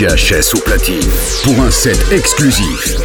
DJHS au platine pour un set exclusif.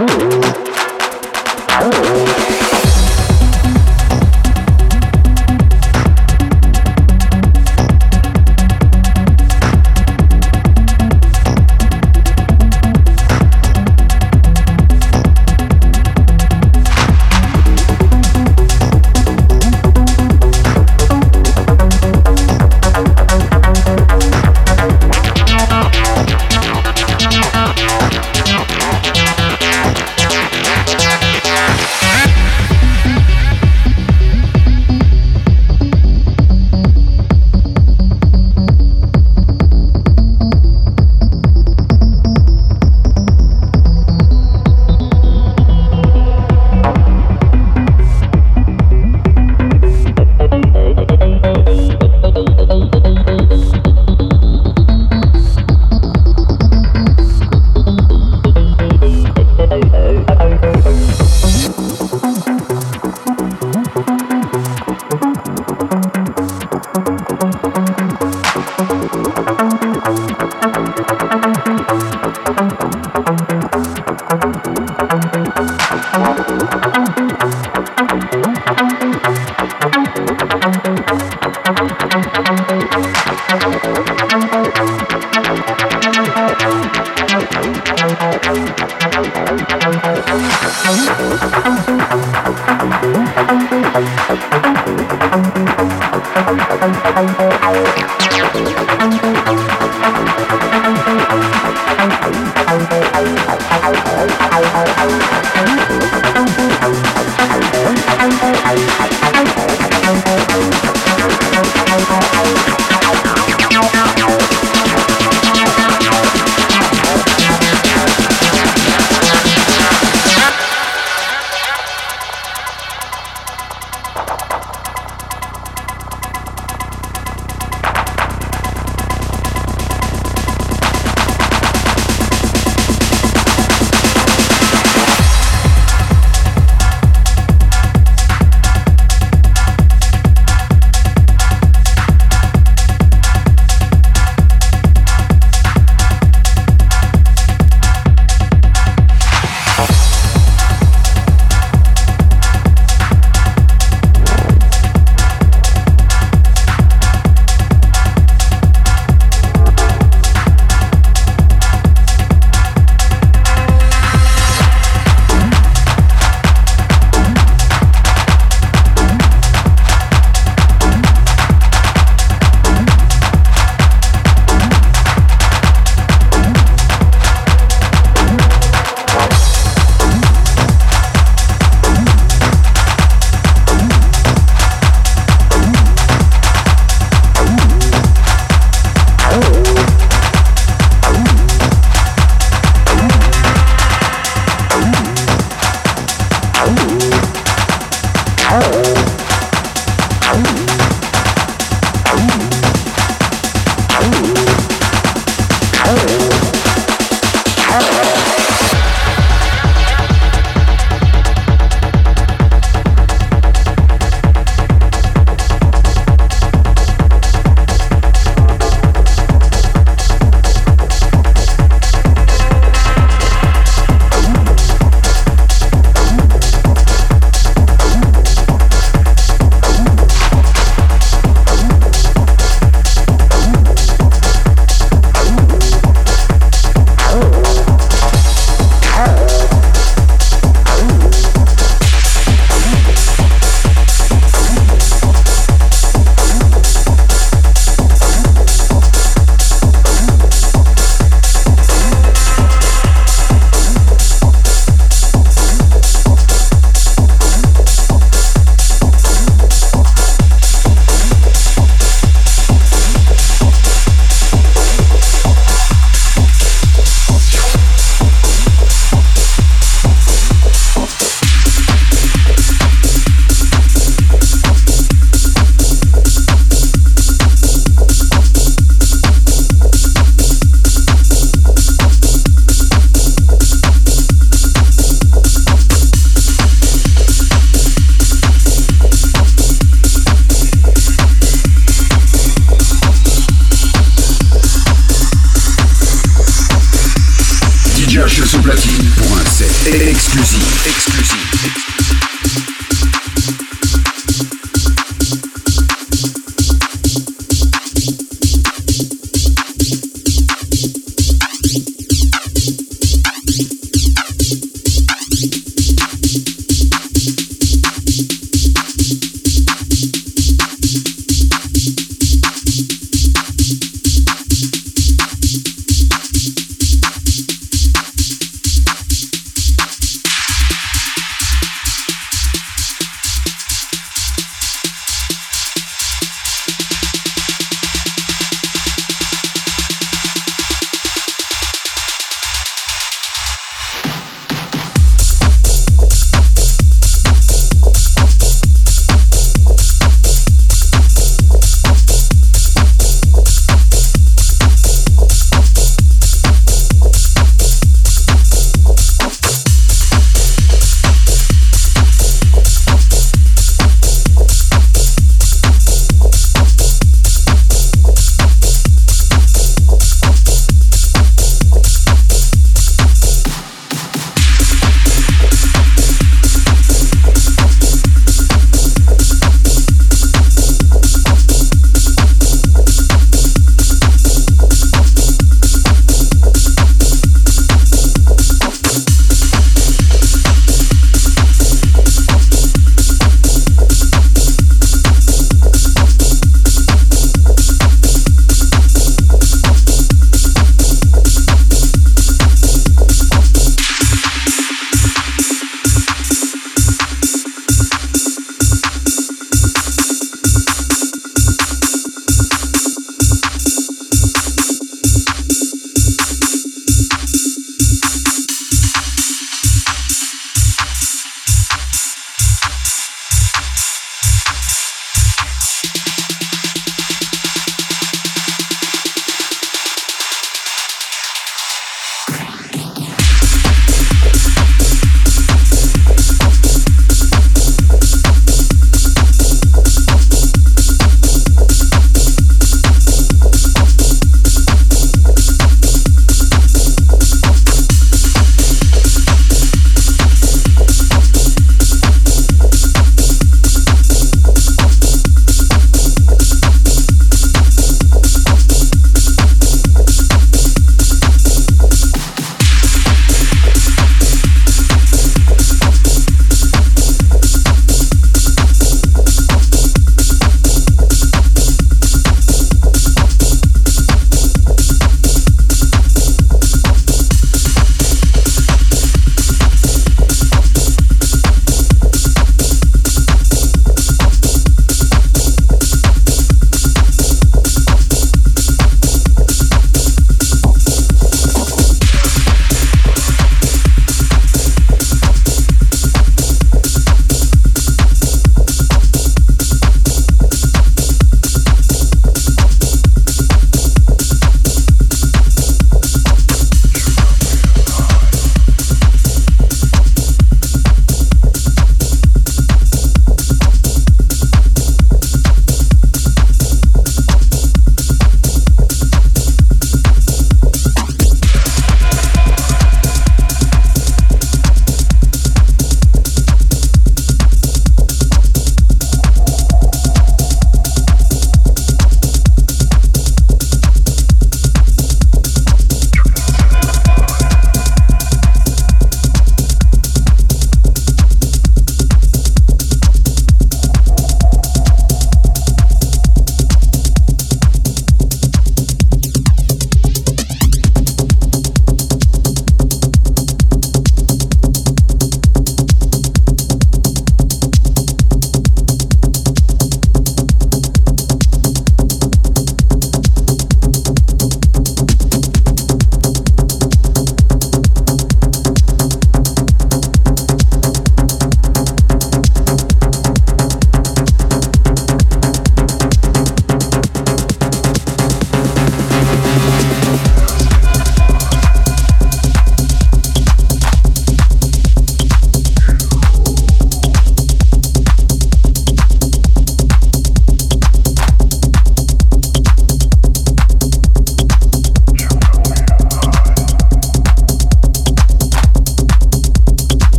Ooh.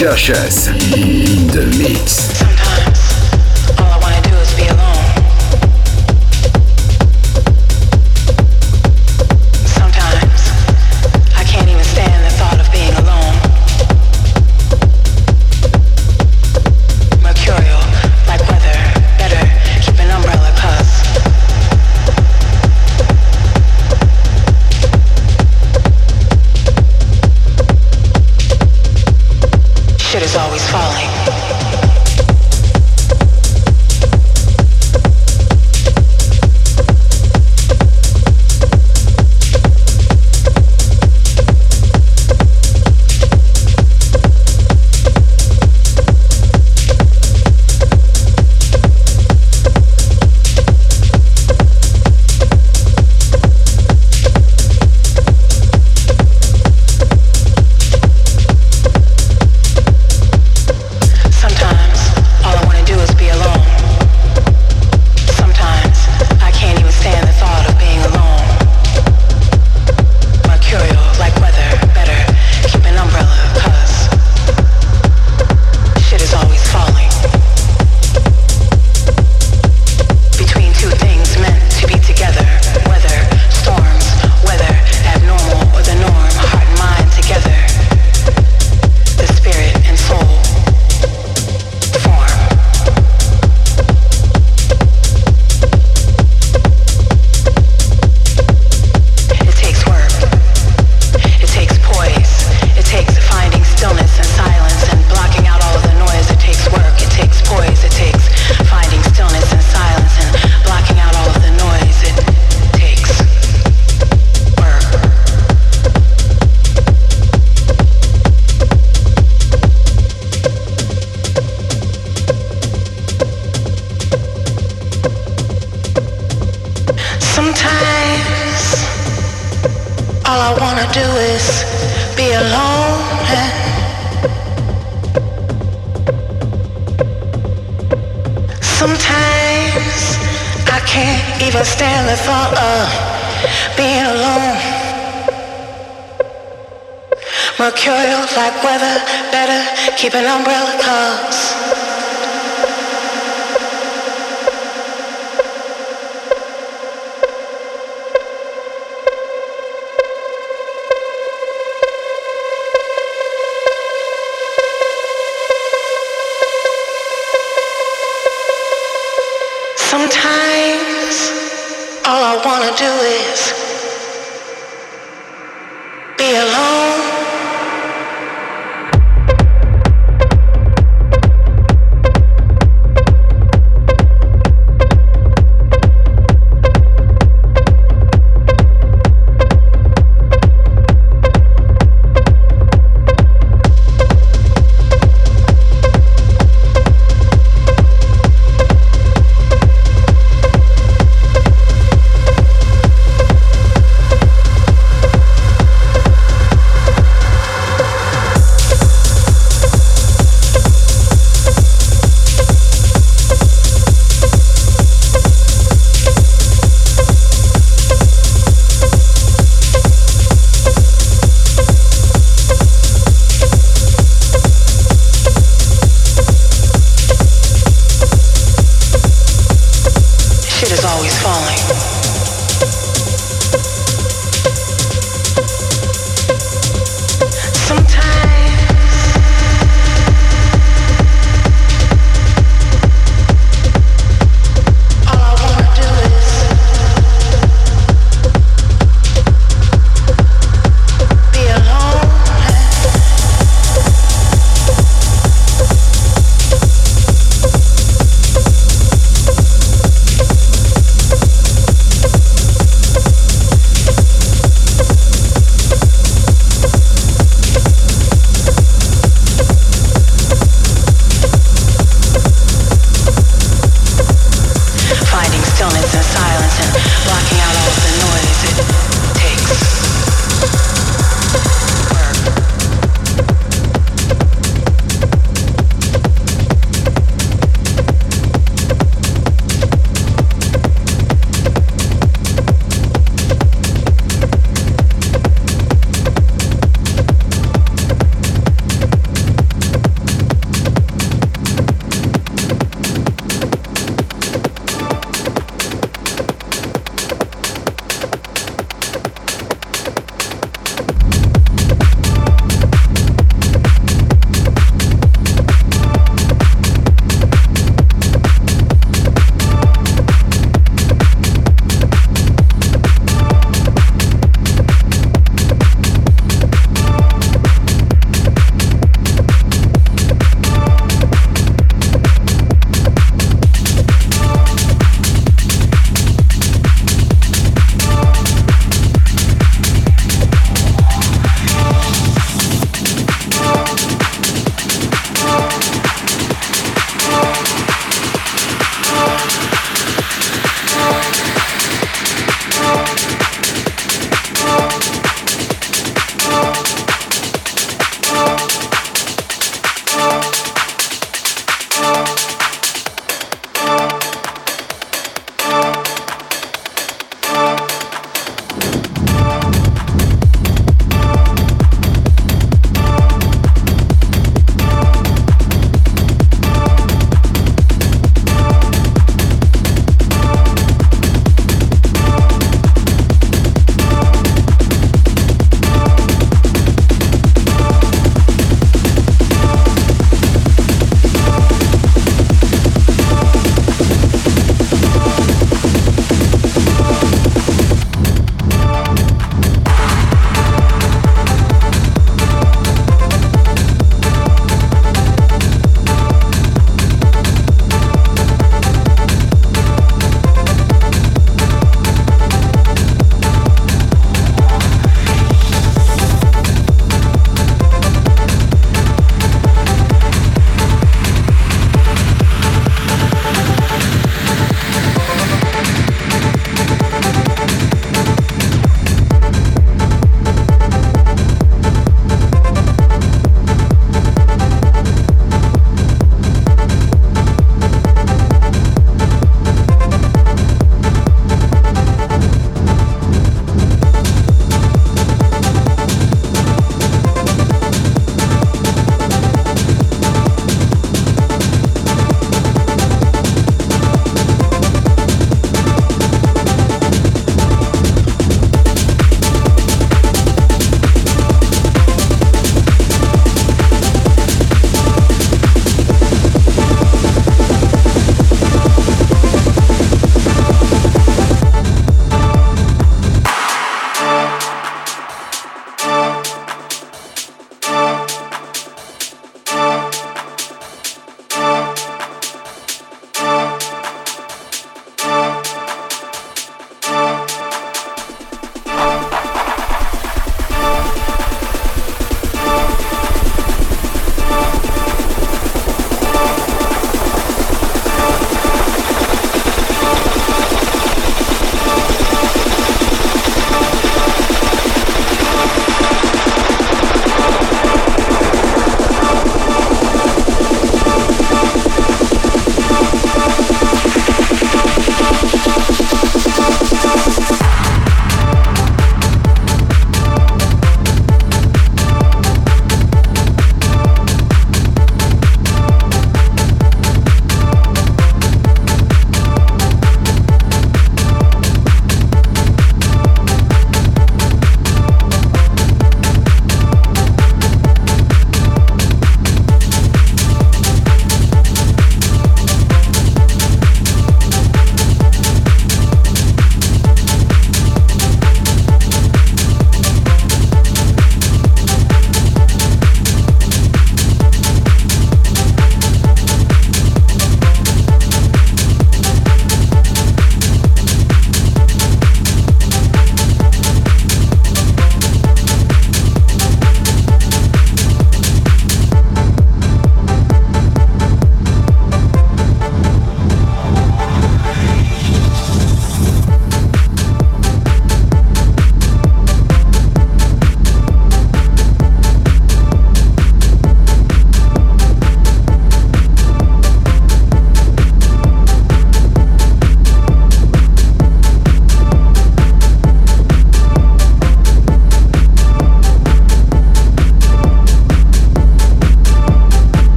Josh's in the mix. Sometimes I can't even stand the thought of being alone. Mercurial like weather, better keep an umbrella cause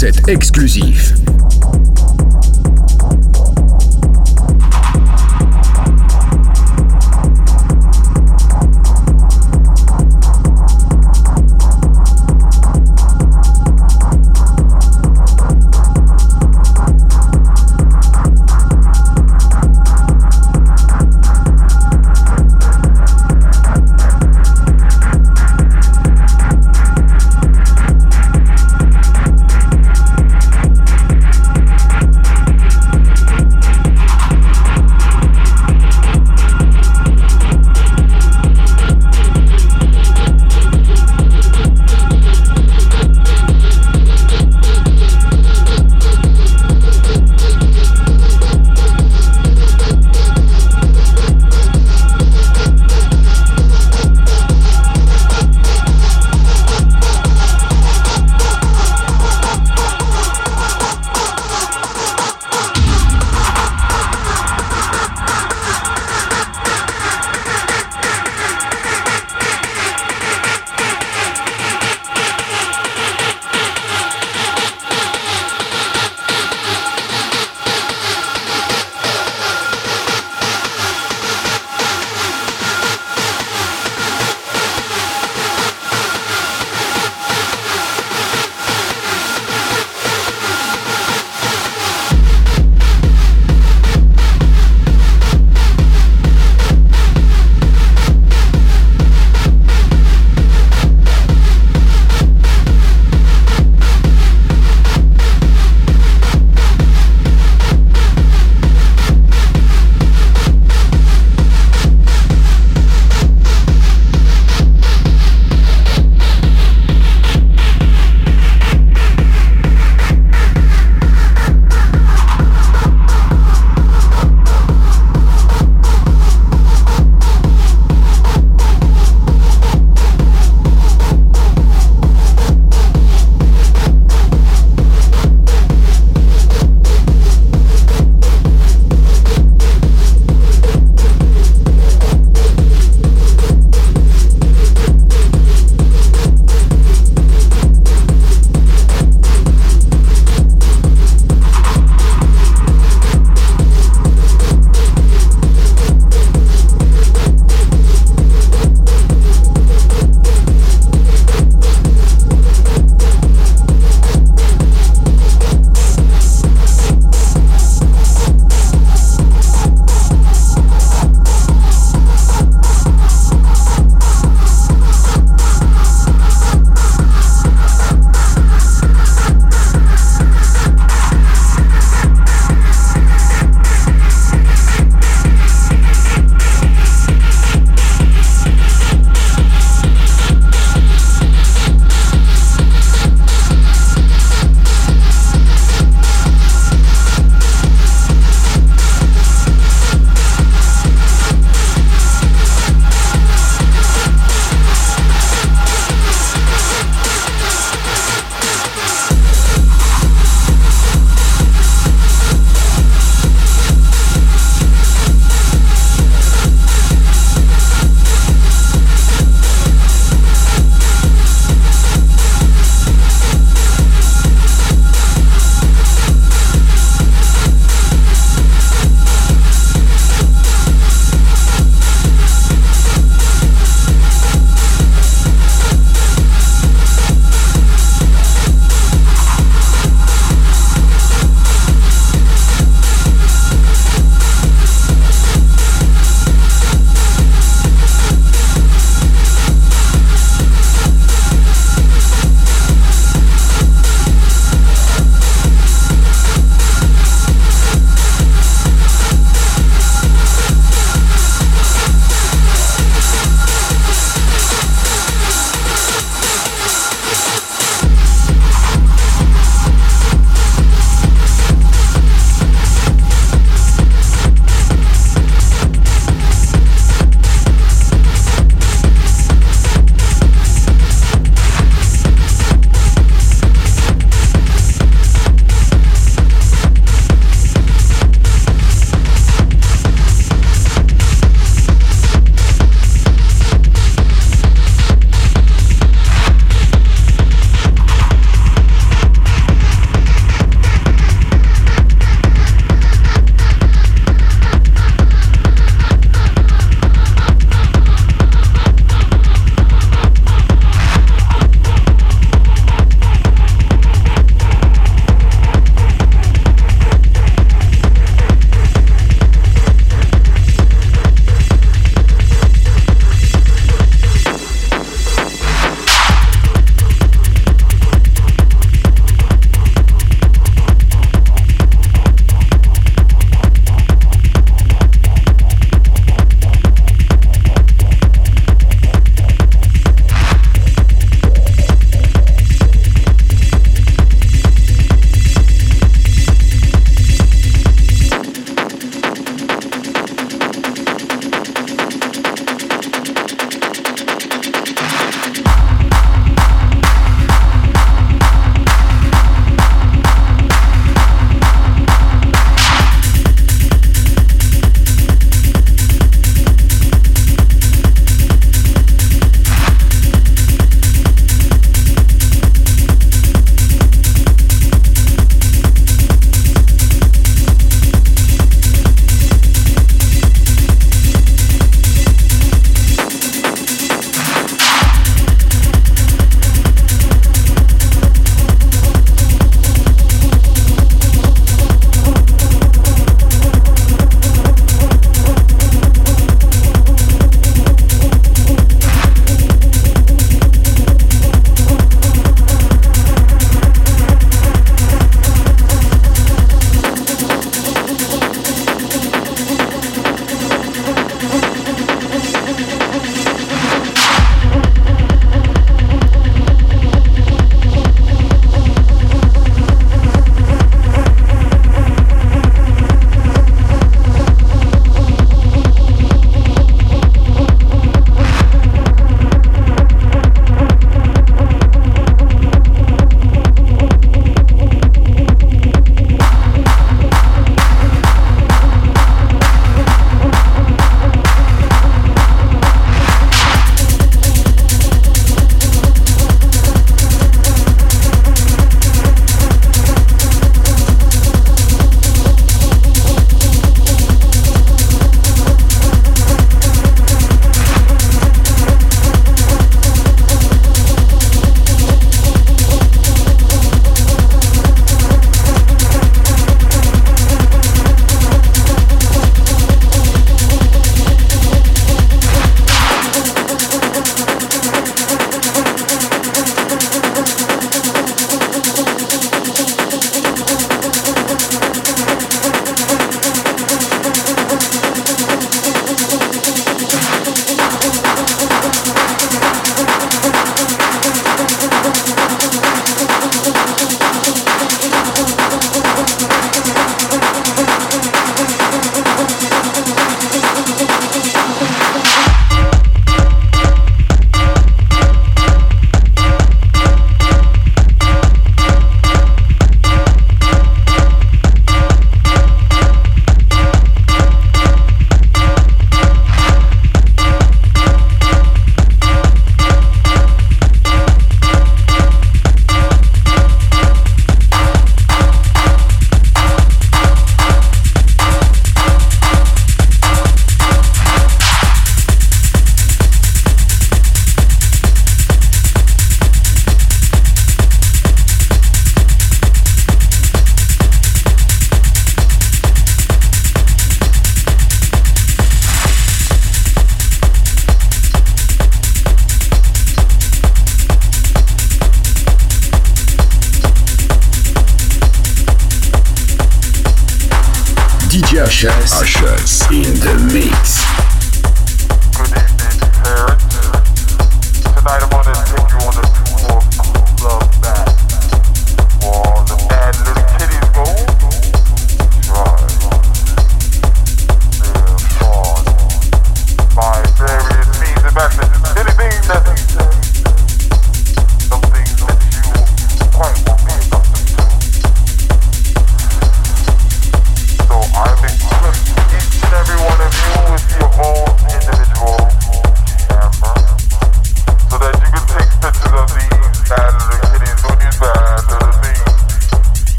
set exclusif.